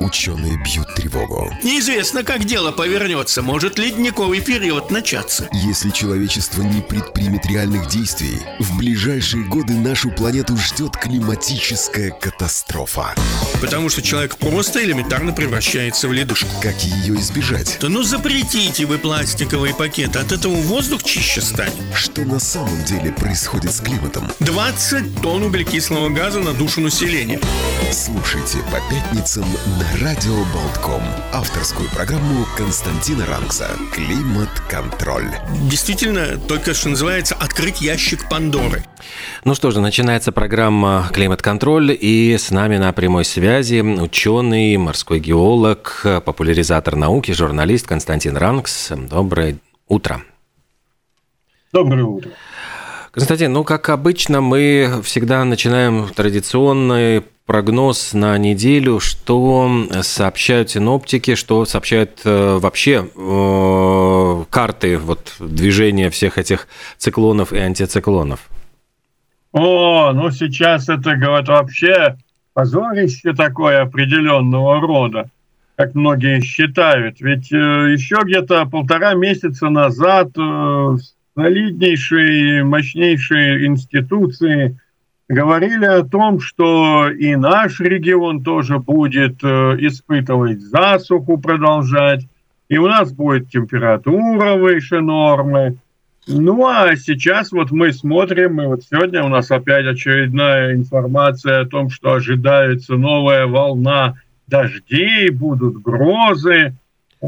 Ученые бьют тревогу. Неизвестно, как дело повернется. Может ледниковый период начаться. Если человечество не предпримет реальных действий, в ближайшие годы нашу планету ждет климатическая катастрофа. Потому что человек просто элементарно превращается в ледушку. Как ее избежать? Да ну запретите вы пластиковые пакеты, от этого воздух чище станет. Что на самом деле происходит с климатом? 20 тонн углекислого газа на душу населения. Слушайте по пятницам на Радио Болтком. Авторскую программу Константина Ранкса «Климат-контроль». Действительно, только что называется «Открыть ящик Пандоры». Ну что же, начинается программа «Климат-контроль», и с нами на прямой связи ученый, морской геолог, популяризатор науки, журналист Константин Ранкс. Доброе утро. Доброе утро. Константин, ну, как обычно, мы всегда начинаем традиционный прогноз на неделю, что сообщают синоптики, что сообщают э, вообще э, карты вот, движения всех этих циклонов и антициклонов? О, ну сейчас это, говорят, вообще позорище такое определенного рода, как многие считают. Ведь э, еще где-то полтора месяца назад э, солиднейшие, мощнейшие институции говорили о том, что и наш регион тоже будет э, испытывать засуху, продолжать, и у нас будет температура выше нормы. Ну а сейчас вот мы смотрим, и вот сегодня у нас опять очередная информация о том, что ожидается новая волна дождей, будут грозы. Э,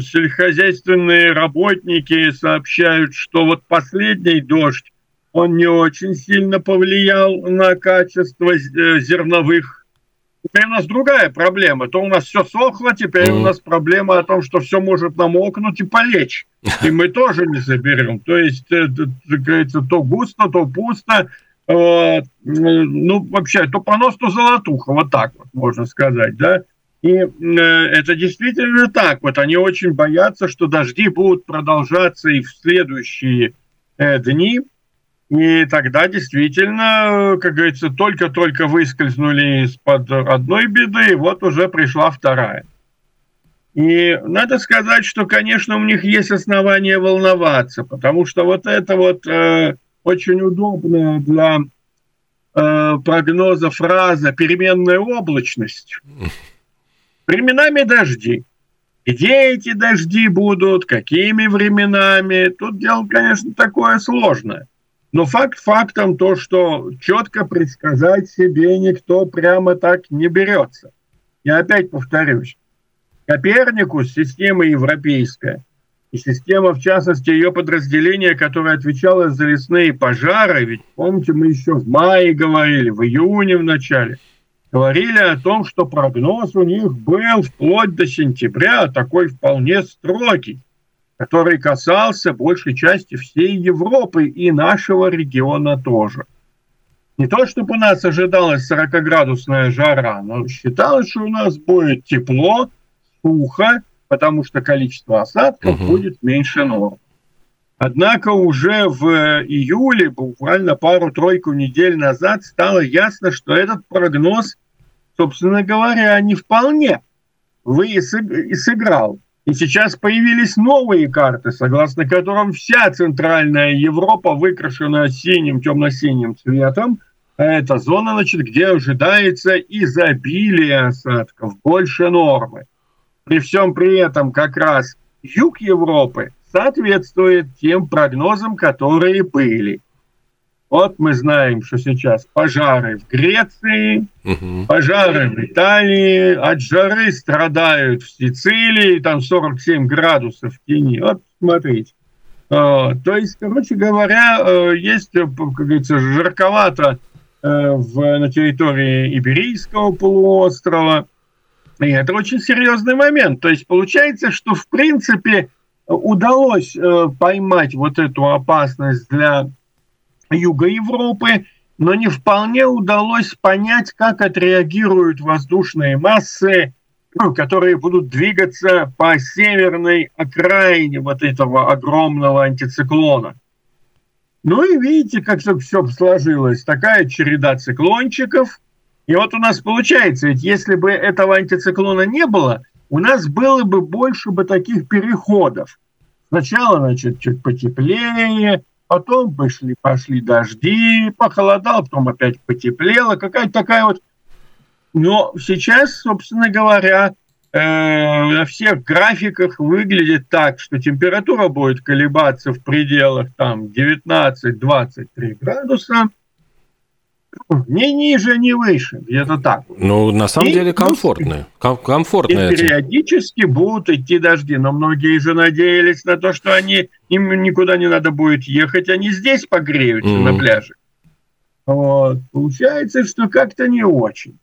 сельскохозяйственные работники сообщают, что вот последний дождь, он не очень сильно повлиял на качество э, зерновых. Теперь у нас другая проблема. То у нас все сохло, теперь mm. у нас проблема о том, что все может намокнуть и полечь. И мы тоже не заберем. То есть, это, говорится, то густо, то пусто. Э, ну, вообще, то понос, то золотуха. Вот так вот можно сказать, да. И э, это действительно так. Вот они очень боятся, что дожди будут продолжаться и в следующие э, дни. И тогда действительно, как говорится, только-только выскользнули из-под одной беды, и вот уже пришла вторая. И надо сказать, что, конечно, у них есть основания волноваться, потому что вот это вот э, очень удобная для э, прогноза фраза «переменная облачность». Временами дожди. Где эти дожди будут, какими временами, тут дело, конечно, такое сложное. Но факт фактом то, что четко предсказать себе никто прямо так не берется. Я опять повторюсь. Коперникус – система европейская, и система, в частности, ее подразделение, которое отвечало за лесные пожары, ведь, помните, мы еще в мае говорили, в июне в начале – говорили о том, что прогноз у них был вплоть до сентября такой вполне строгий, который касался большей части всей Европы и нашего региона тоже. Не то, чтобы у нас ожидалась 40-градусная жара, но считалось, что у нас будет тепло, сухо, потому что количество осадков угу. будет меньше нормы. Однако уже в июле, буквально пару-тройку недель назад, стало ясно, что этот прогноз собственно говоря, не вполне вы и сыграл. И сейчас появились новые карты, согласно которым вся Центральная Европа выкрашена синим, темно-синим цветом. А это зона, значит, где ожидается изобилие осадков, больше нормы. При всем при этом как раз юг Европы соответствует тем прогнозам, которые были. Вот мы знаем, что сейчас пожары в Греции, угу. пожары в Италии, от жары страдают в Сицилии, там 47 градусов в тени. Вот смотрите. А, то есть, короче говоря, э, есть, э, как говорится, жарковато э, в, на территории Иберийского полуострова. И это очень серьезный момент. То есть получается, что в принципе удалось поймать вот эту опасность для юга Европы, но не вполне удалось понять, как отреагируют воздушные массы, ну, которые будут двигаться по северной окраине вот этого огромного антициклона. Ну и видите, как все сложилось. Такая череда циклончиков, И вот у нас получается, ведь если бы этого антициклона не было, у нас было бы больше бы таких переходов. Сначала, значит, чуть потеплее, потом пошли, пошли дожди, похолодало, потом опять потеплело. Какая-то такая вот... Но сейчас, собственно говоря, э, на всех графиках выглядит так, что температура будет колебаться в пределах там 19-23 градуса, ни ниже, ни выше, где-то так. Ну, на самом и, деле комфортно. Ну, комфортно. И периодически будут идти дожди, но многие же надеялись на то, что они им никуда не надо будет ехать, они здесь погреются mm. на пляже. Вот. Получается, что как-то не очень.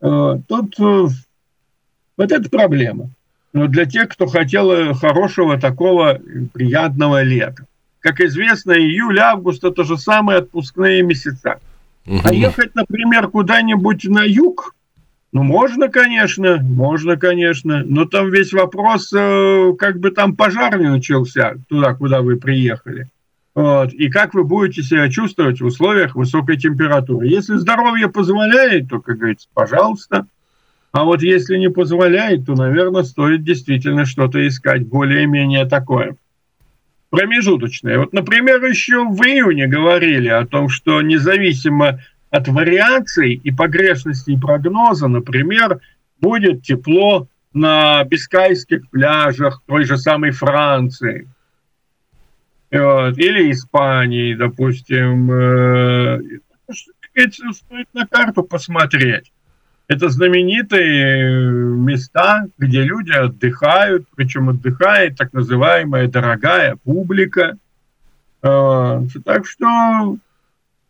Тут э, вот это проблема. Но для тех, кто хотел хорошего такого приятного лета. Как известно, июль, август – это же самые отпускные месяца. А ехать, например, куда-нибудь на юг, ну, можно, конечно, можно, конечно, но там весь вопрос, э, как бы там пожар не начался туда, куда вы приехали. Вот. И как вы будете себя чувствовать в условиях высокой температуры. Если здоровье позволяет, то, как говорится, пожалуйста. А вот если не позволяет, то, наверное, стоит действительно что-то искать более-менее такое промежуточные. Вот, например, еще в июне говорили о том, что независимо от вариаций и погрешностей прогноза, например, будет тепло на Бискайских пляжах той же самой Франции. Вот. Или Испании, допустим. Э, стоит на карту посмотреть. Это знаменитые места, где люди отдыхают, причем отдыхает так называемая дорогая публика. А, так что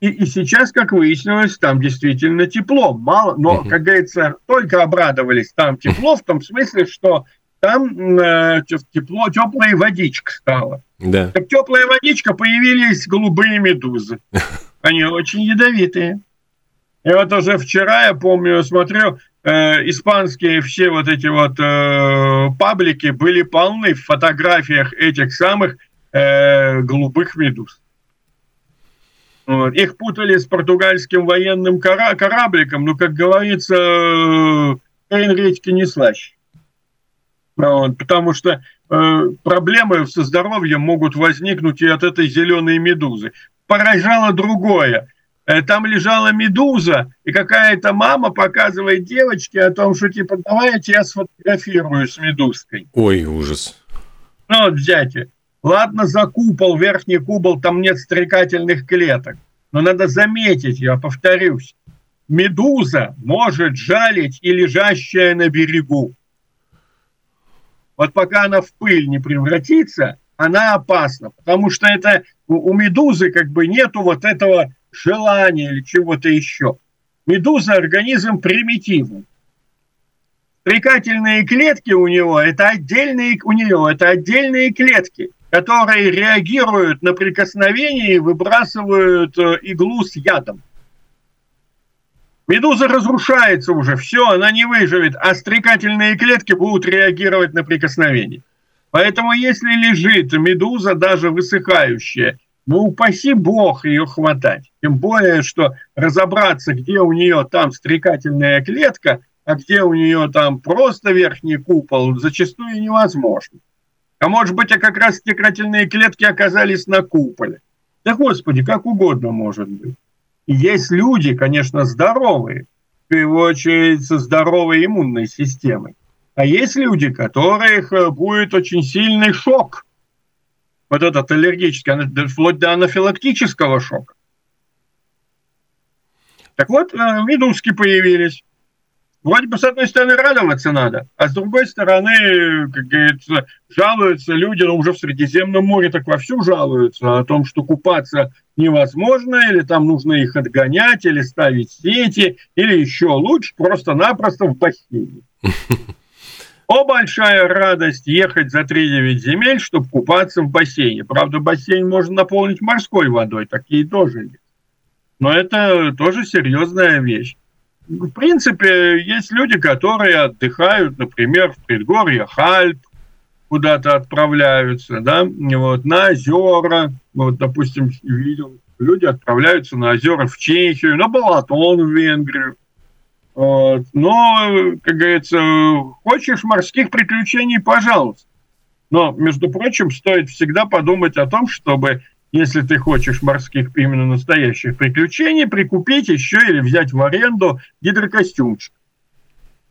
и, и сейчас, как выяснилось, там действительно тепло. Мало, но, как говорится, только обрадовались. Там тепло в том смысле, что там э, тепло, теплая водичка стала. Да. Как теплая водичка появились голубые медузы. Они очень ядовитые. И вот уже вчера, я помню, смотрел, э, испанские все вот эти вот э, паблики были полны в фотографиях этих самых э, голубых медуз. Вот. Их путали с португальским военным кора- корабликом, но, как говорится, Эйн редьки не слаще. Вот, потому что э, проблемы со здоровьем могут возникнуть и от этой зеленой медузы. Поражало другое. Э, там лежала медуза, и какая-то мама показывает девочке о том, что типа давай я тебя сфотографирую с медузкой. Ой, ужас. Ну вот взять. Ладно, за купол, верхний купол, там нет стрекательных клеток. Но надо заметить, я повторюсь, медуза может жалить и лежащая на берегу. Вот пока она в пыль не превратится, она опасна, потому что это у медузы как бы нету вот этого желания или чего-то еще. Медуза организм примитивный. Стрекательные клетки у него это отдельные у нее это отдельные клетки, которые реагируют на прикосновение и выбрасывают э, иглу с ядом. Медуза разрушается уже, все, она не выживет, а стрекательные клетки будут реагировать на прикосновение. Поэтому если лежит медуза, даже высыхающая, ну, упаси бог ее хватать. Тем более, что разобраться, где у нее там стрекательная клетка, а где у нее там просто верхний купол, зачастую невозможно. А может быть, а как раз стекательные клетки оказались на куполе. Да господи, как угодно может быть. Есть люди, конечно, здоровые, в первую очередь со здоровой иммунной системой. А есть люди, которых э, будет очень сильный шок вот этот аллергический, вплоть до анафилактического шока. Так вот, э, медузки появились. Вроде бы, с одной стороны, радоваться надо, а с другой стороны, как говорится, жалуются люди, ну, уже в Средиземном море так вовсю жалуются о том, что купаться невозможно, или там нужно их отгонять, или ставить сети, или еще лучше, просто-напросто в бассейне. О, большая радость ехать за 3-9 земель, чтобы купаться в бассейне. Правда, бассейн можно наполнить морской водой, такие тоже есть. Но это тоже серьезная вещь. В принципе, есть люди, которые отдыхают, например, в предгорье Альп, куда-то отправляются, да, вот, на озера, вот, допустим, видел, люди отправляются на озера в Чехию, на Балатон в Венгрию. Но, как говорится, хочешь морских приключений, пожалуйста. Но, между прочим, стоит всегда подумать о том, чтобы, если ты хочешь морских именно настоящих приключений, прикупить еще или взять в аренду гидрокостюмчик.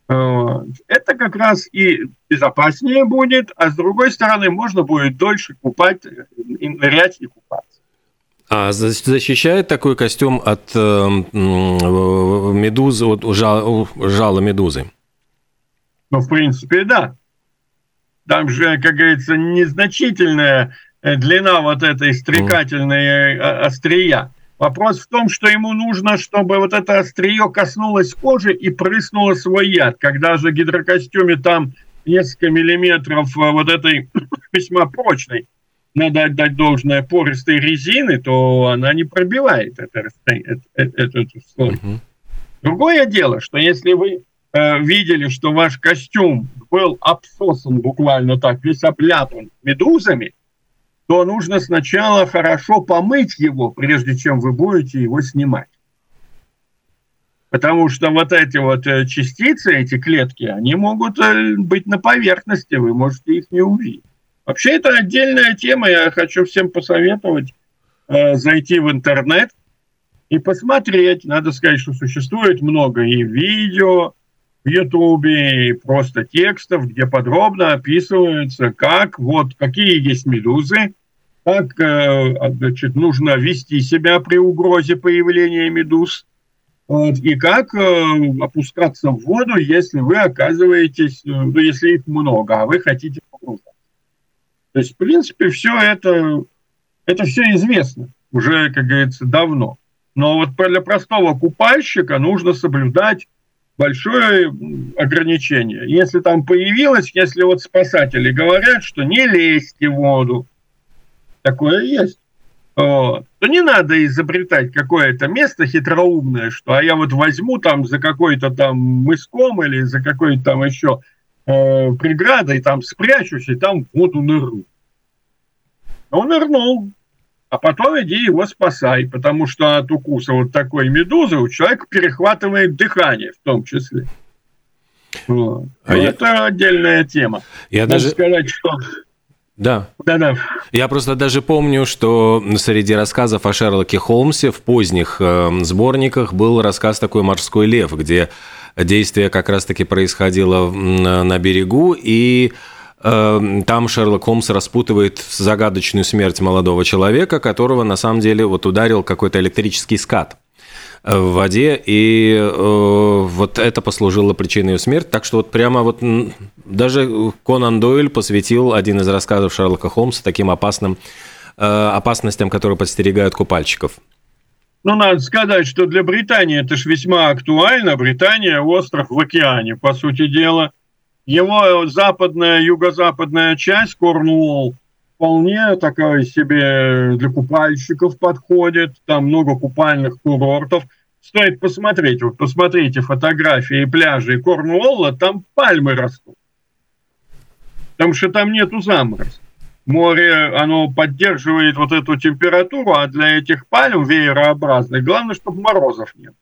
Это как раз и безопаснее будет, а с другой стороны можно будет дольше купать, нырять и купаться. А защищает такой костюм от э, медузы, от жала, жала медузы? Ну, в принципе, да. Там же, как говорится, незначительная э, длина вот этой стрекательной mm. острия. Вопрос в том, что ему нужно, чтобы вот это острие коснулось кожи и прыснуло свой яд. Когда же в гидрокостюме там несколько миллиметров вот этой весьма прочной надо отдать должное пористой резины, то она не пробивает это, это, это, это слой. Uh-huh. Другое дело, что если вы э, видели, что ваш костюм был обсосан буквально так, весь обляпан медузами, то нужно сначала хорошо помыть его, прежде чем вы будете его снимать. Потому что вот эти вот э, частицы, эти клетки, они могут э, быть на поверхности, вы можете их не увидеть. Вообще это отдельная тема, я хочу всем посоветовать э, зайти в интернет и посмотреть. Надо сказать, что существует много и видео в Ютубе, и просто текстов, где подробно описывается, как вот какие есть медузы, как э, значит, нужно вести себя при угрозе появления медуз, вот, и как э, опускаться в воду, если вы оказываетесь, э, ну, если их много, а вы хотите. То есть, в принципе, все это, это все известно уже, как говорится, давно. Но вот для простого купальщика нужно соблюдать большое ограничение. Если там появилось, если вот спасатели говорят, что не лезьте в воду, такое есть, вот, то не надо изобретать какое-то место хитроумное, что а я вот возьму там за какой-то там мыском или за какой-то там еще э, преградой, там спрячусь и там в воду нырну. Он нырнул, а потом иди его спасай, потому что от укуса вот такой медузы у человека перехватывает дыхание в том числе. Вот. А это я... отдельная тема. Я Надо даже сказать, что да. Да-да. Я просто даже помню, что среди рассказов о Шерлоке Холмсе в поздних э, сборниках был рассказ такой «Морской лев», где действие как раз-таки происходило на, берегу, и э, там Шерлок Холмс распутывает загадочную смерть молодого человека, которого на самом деле вот ударил какой-то электрический скат в воде, и э, вот это послужило причиной ее смерти. Так что вот прямо вот даже Конан Дойль посвятил один из рассказов Шерлока Холмса таким опасным э, опасностям, которые подстерегают купальщиков. Ну, надо сказать, что для Британии это же весьма актуально. Британия – остров в океане, по сути дела. Его западная, юго-западная часть, Корнуолл, вполне такая себе для купальщиков подходит. Там много купальных курортов. Стоит посмотреть. Вот посмотрите фотографии пляжей Корнуолла, там пальмы растут. Потому что там нету заморозка. Море, оно поддерживает вот эту температуру, а для этих пальм веерообразных главное, чтобы морозов нет.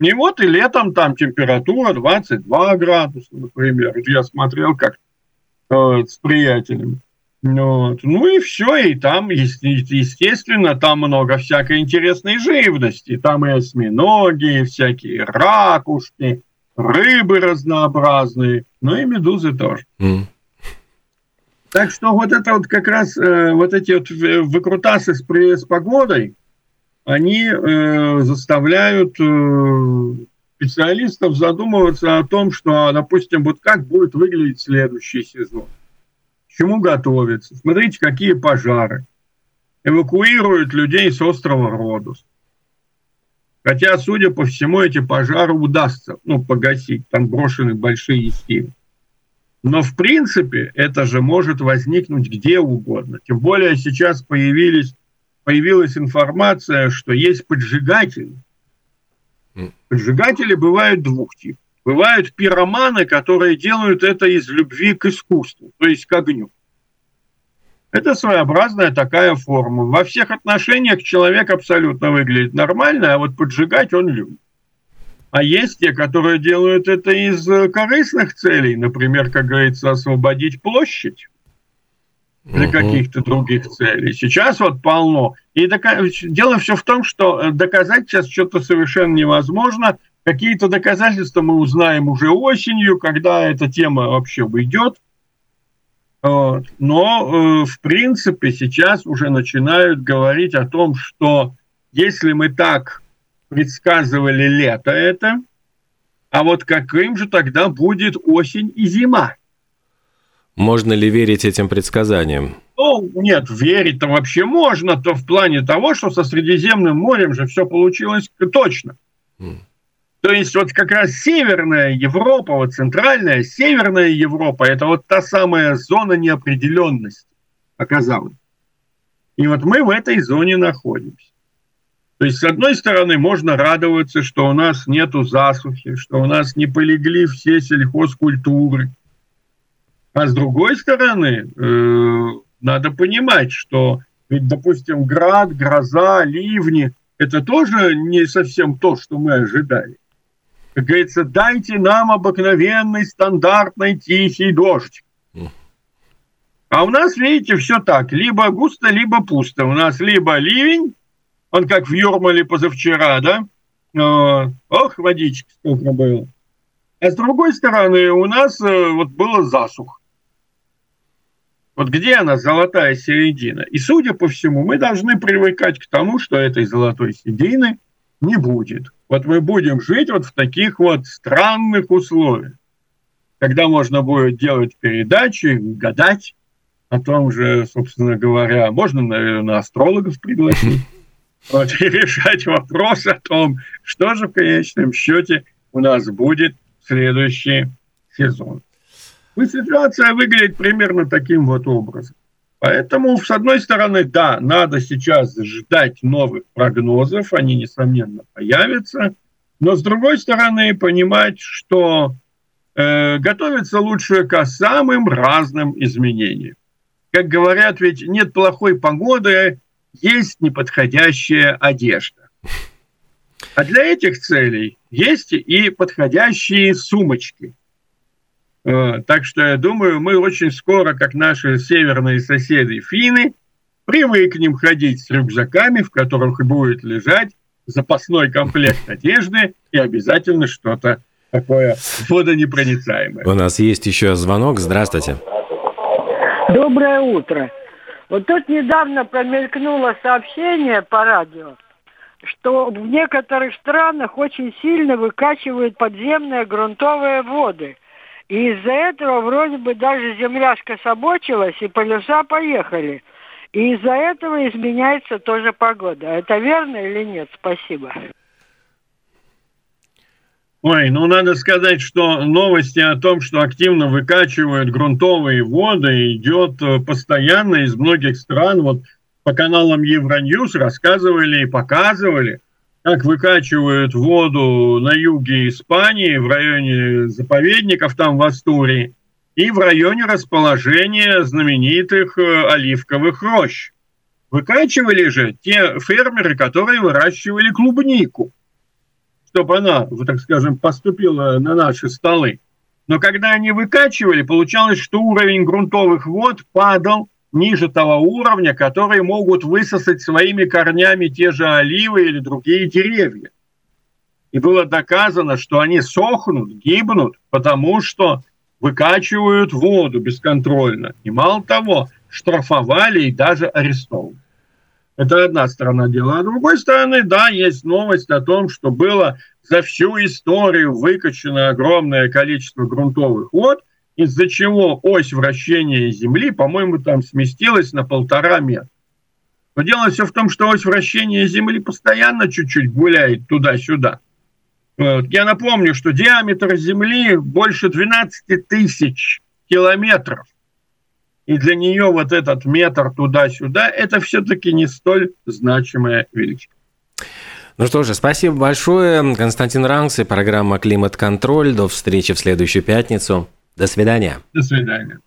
И вот и летом там температура 22 градуса, например. Я смотрел как э, с приятелями. Вот. Ну и все, и там, естественно, там много всякой интересной живности. Там и осьминоги, и всякие ракушки, рыбы разнообразные, ну и медузы тоже. Mm. Так что вот это вот как раз, э, вот эти вот выкрутасы с, с погодой, они э, заставляют э, специалистов задумываться о том, что, допустим, вот как будет выглядеть следующий сезон чему готовиться. Смотрите, какие пожары. Эвакуируют людей с острова Родус. Хотя, судя по всему, эти пожары удастся ну, погасить. Там брошены большие силы. Но, в принципе, это же может возникнуть где угодно. Тем более сейчас появились, появилась информация, что есть поджигатели. Поджигатели бывают двух типов. Бывают пироманы, которые делают это из любви к искусству, то есть к огню. Это своеобразная такая форма. Во всех отношениях человек абсолютно выглядит нормально, а вот поджигать он любит. А есть те, которые делают это из корыстных целей, например, как говорится, освободить площадь для каких-то других целей. Сейчас вот полно. И дока... дело все в том, что доказать сейчас что-то совершенно невозможно. Какие-то доказательства мы узнаем уже осенью, когда эта тема вообще выйдет. Но, э, в принципе, сейчас уже начинают говорить о том, что если мы так предсказывали лето это, а вот каким же тогда будет осень и зима? Можно ли верить этим предсказаниям? Ну, нет, верить-то вообще можно, то в плане того, что со Средиземным морем же все получилось точно. Mm. То есть вот как раз Северная Европа, вот Центральная, Северная Европа, это вот та самая зона неопределенности оказалась. И вот мы в этой зоне находимся. То есть, с одной стороны, можно радоваться, что у нас нету засухи, что у нас не полегли все сельхозкультуры. А с другой стороны, э, надо понимать, что ведь, допустим, град, гроза, ливни – это тоже не совсем то, что мы ожидали. Как говорится, дайте нам обыкновенный, стандартный, тихий дождь. А у нас, видите, все так. Либо густо, либо пусто. У нас либо ливень, он как в Юрмале позавчера, да? Ох, водички сколько было. А с другой стороны, у нас э, вот было засух. Вот где она, золотая середина? И, судя по всему, мы должны привыкать к тому, что этой золотой середины не будет. Вот мы будем жить вот в таких вот странных условиях, когда можно будет делать передачи, гадать о том же, собственно говоря, можно, наверное, астрологов пригласить вот, и решать вопрос о том, что же в конечном счете у нас будет в следующий сезон. И ситуация выглядит примерно таким вот образом. Поэтому, с одной стороны, да, надо сейчас ждать новых прогнозов, они, несомненно, появятся, но, с другой стороны, понимать, что э, готовиться лучше к самым разным изменениям. Как говорят, ведь нет плохой погоды, есть неподходящая одежда. А для этих целей есть и подходящие сумочки. Э, так что я думаю, мы очень скоро, как наши северные соседи финны, привыкнем ходить с рюкзаками, в которых будет лежать запасной комплект одежды и обязательно что-то такое водонепроницаемое. У нас есть еще звонок. Здравствуйте. Доброе утро. Вот тут недавно промелькнуло сообщение по радио, что в некоторых странах очень сильно выкачивают подземные грунтовые воды. И из-за этого вроде бы даже земля скособочилась, и полюса поехали. И из-за этого изменяется тоже погода. Это верно или нет? Спасибо. Ой, ну надо сказать, что новости о том, что активно выкачивают грунтовые воды, идет э, постоянно из многих стран. Вот по каналам Евроньюз рассказывали и показывали, как выкачивают воду на юге Испании, в районе заповедников там в Астурии, и в районе расположения знаменитых э, оливковых рощ. Выкачивали же те фермеры, которые выращивали клубнику чтобы она, так скажем, поступила на наши столы. Но когда они выкачивали, получалось, что уровень грунтовых вод падал ниже того уровня, который могут высосать своими корнями те же оливы или другие деревья. И было доказано, что они сохнут, гибнут, потому что выкачивают воду бесконтрольно. И мало того, штрафовали и даже арестовывали. Это одна сторона дела. А с другой стороны, да, есть новость о том, что было за всю историю выкачано огромное количество грунтовых вод, из-за чего ось вращения Земли, по-моему, там сместилась на полтора метра. Но дело все в том, что ось вращения Земли постоянно чуть-чуть гуляет туда-сюда. Вот. Я напомню, что диаметр Земли больше 12 тысяч километров. И для нее вот этот метр туда-сюда, это все-таки не столь значимая величина. Ну что же, спасибо большое. Константин Ранкс и программа «Климат-контроль». До встречи в следующую пятницу. До свидания. До свидания.